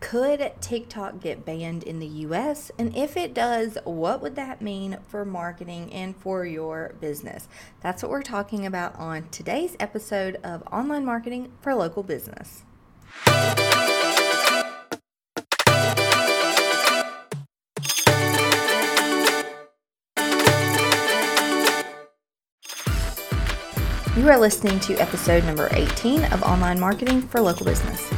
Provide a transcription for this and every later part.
Could TikTok get banned in the US? And if it does, what would that mean for marketing and for your business? That's what we're talking about on today's episode of Online Marketing for Local Business. You are listening to episode number 18 of Online Marketing for Local Business.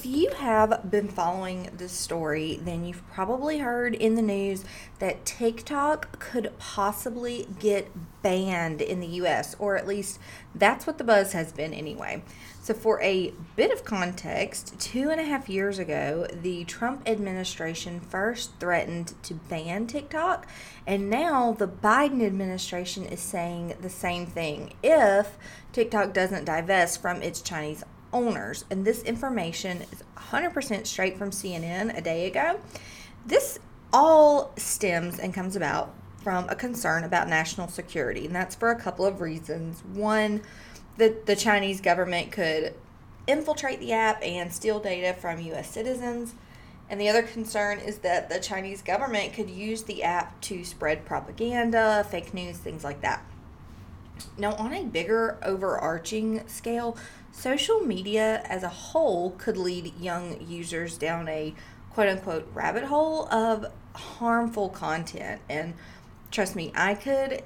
If you have been following this story, then you've probably heard in the news that TikTok could possibly get banned in the US, or at least that's what the buzz has been anyway. So, for a bit of context, two and a half years ago, the Trump administration first threatened to ban TikTok, and now the Biden administration is saying the same thing if TikTok doesn't divest from its Chinese owners. And this information is 100% straight from CNN a day ago. This all stems and comes about from a concern about national security, and that's for a couple of reasons. One, that the Chinese government could infiltrate the app and steal data from US citizens. And the other concern is that the Chinese government could use the app to spread propaganda, fake news, things like that. Now, on a bigger overarching scale, social media as a whole could lead young users down a quote unquote rabbit hole of harmful content. And trust me, I could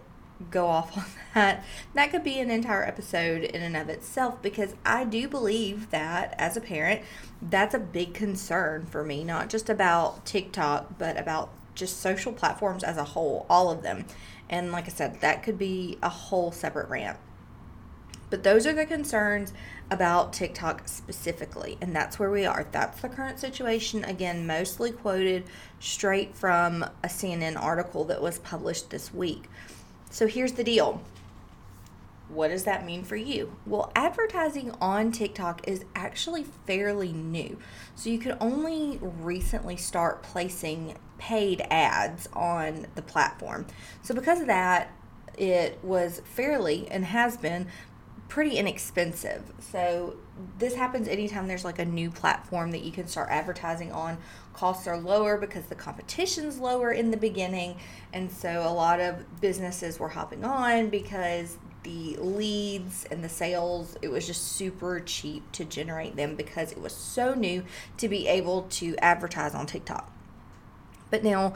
go off on that. That could be an entire episode in and of itself because I do believe that as a parent, that's a big concern for me, not just about TikTok, but about just social platforms as a whole, all of them. And like I said, that could be a whole separate rant. But those are the concerns about TikTok specifically, and that's where we are. That's the current situation. Again, mostly quoted straight from a CNN article that was published this week. So here's the deal. What does that mean for you? Well, advertising on TikTok is actually fairly new. So you could only recently start placing paid ads on the platform. So because of that, it was fairly and has been pretty inexpensive. So this happens anytime there's like a new platform that you can start advertising on. Costs are lower because the competition's lower in the beginning. And so a lot of businesses were hopping on because the leads and the sales, it was just super cheap to generate them because it was so new to be able to advertise on TikTok. But now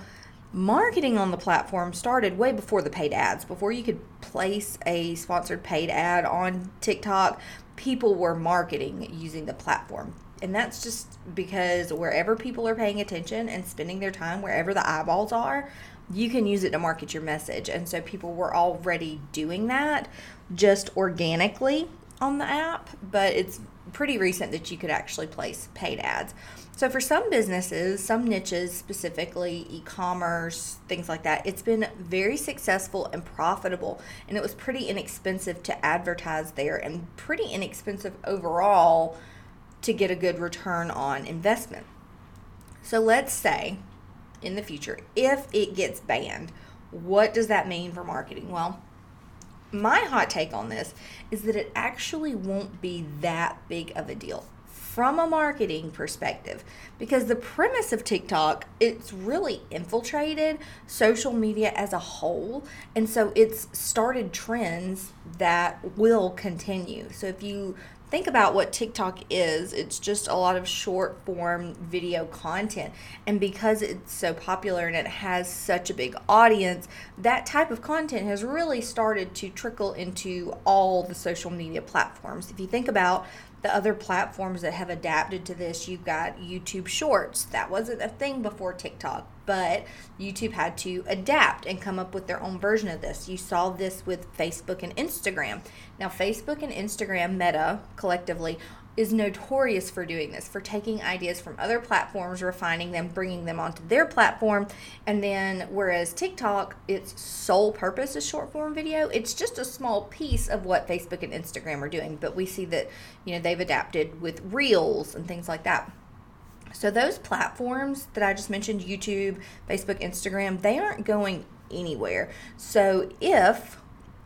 marketing on the platform started way before the paid ads. Before you could place a sponsored paid ad on TikTok, people were marketing using the platform. And that's just because wherever people are paying attention and spending their time, wherever the eyeballs are, you can use it to market your message. And so people were already doing that just organically on the app, but it's pretty recent that you could actually place paid ads. So, for some businesses, some niches, specifically e commerce, things like that, it's been very successful and profitable. And it was pretty inexpensive to advertise there and pretty inexpensive overall to get a good return on investment. So, let's say in the future, if it gets banned, what does that mean for marketing? Well, my hot take on this is that it actually won't be that big of a deal from a marketing perspective because the premise of TikTok it's really infiltrated social media as a whole and so it's started trends that will continue. So if you think about what TikTok is, it's just a lot of short form video content. And because it's so popular and it has such a big audience, that type of content has really started to trickle into all the social media platforms. If you think about the other platforms that have adapted to this, you've got YouTube Shorts. That wasn't a thing before TikTok, but YouTube had to adapt and come up with their own version of this. You saw this with Facebook and Instagram. Now, Facebook and Instagram, Meta, collectively, is notorious for doing this, for taking ideas from other platforms, refining them, bringing them onto their platform. And then, whereas TikTok, its sole purpose is short form video, it's just a small piece of what Facebook and Instagram are doing. But we see that, you know, they've adapted with reels and things like that. So, those platforms that I just mentioned YouTube, Facebook, Instagram they aren't going anywhere. So if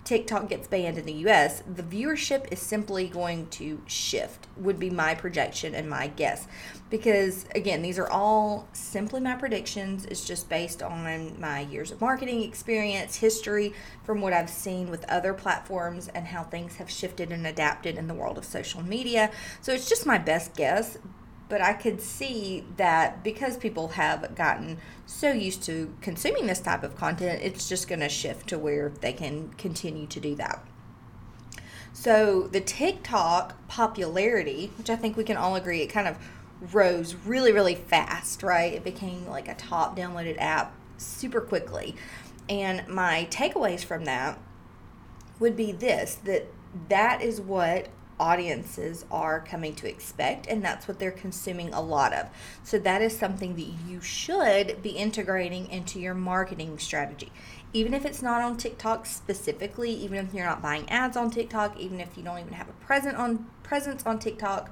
TikTok gets banned in the US, the viewership is simply going to shift, would be my projection and my guess. Because again, these are all simply my predictions. It's just based on my years of marketing experience, history, from what I've seen with other platforms, and how things have shifted and adapted in the world of social media. So it's just my best guess, but I could see that because people have gotten so used to consuming this type of content, it's just going to shift to where they can continue to do that. So the TikTok popularity, which I think we can all agree, it kind of rose really, really fast, right? It became like a top downloaded app super quickly. And my takeaways from that would be this that that is what audiences are coming to expect and that's what they're consuming a lot of. So that is something that you should be integrating into your marketing strategy. Even if it's not on TikTok specifically, even if you're not buying ads on TikTok, even if you don't even have a present on presence on TikTok,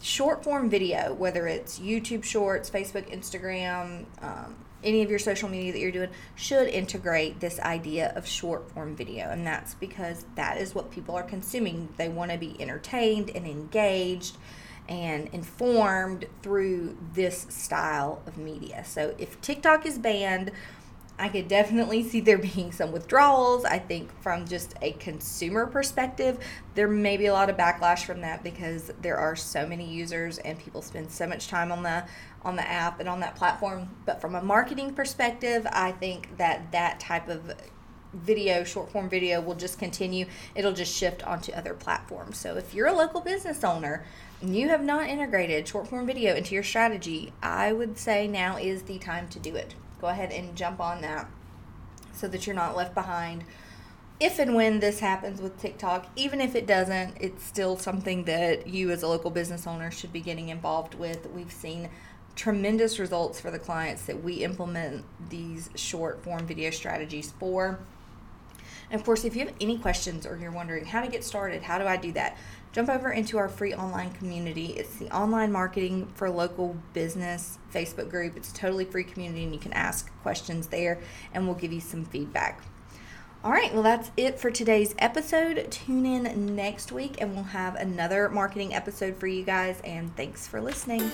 short form video, whether it's YouTube Shorts, Facebook, Instagram, um, any of your social media that you're doing should integrate this idea of short form video. And that's because that is what people are consuming. They want to be entertained and engaged and informed through this style of media. So if TikTok is banned, I could definitely see there being some withdrawals. I think from just a consumer perspective, there may be a lot of backlash from that because there are so many users and people spend so much time on the on the app and on that platform. But from a marketing perspective, I think that that type of video, short form video, will just continue. It'll just shift onto other platforms. So if you're a local business owner, and you have not integrated short form video into your strategy, I would say now is the time to do it. Go ahead and jump on that so that you're not left behind. If and when this happens with TikTok, even if it doesn't, it's still something that you as a local business owner should be getting involved with. We've seen tremendous results for the clients that we implement these short form video strategies for. And of course, if you have any questions or you're wondering how to get started, how do I do that? Jump over into our free online community. It's the Online Marketing for Local Business Facebook group. It's a totally free community and you can ask questions there and we'll give you some feedback. All right, well, that's it for today's episode. Tune in next week and we'll have another marketing episode for you guys. And thanks for listening.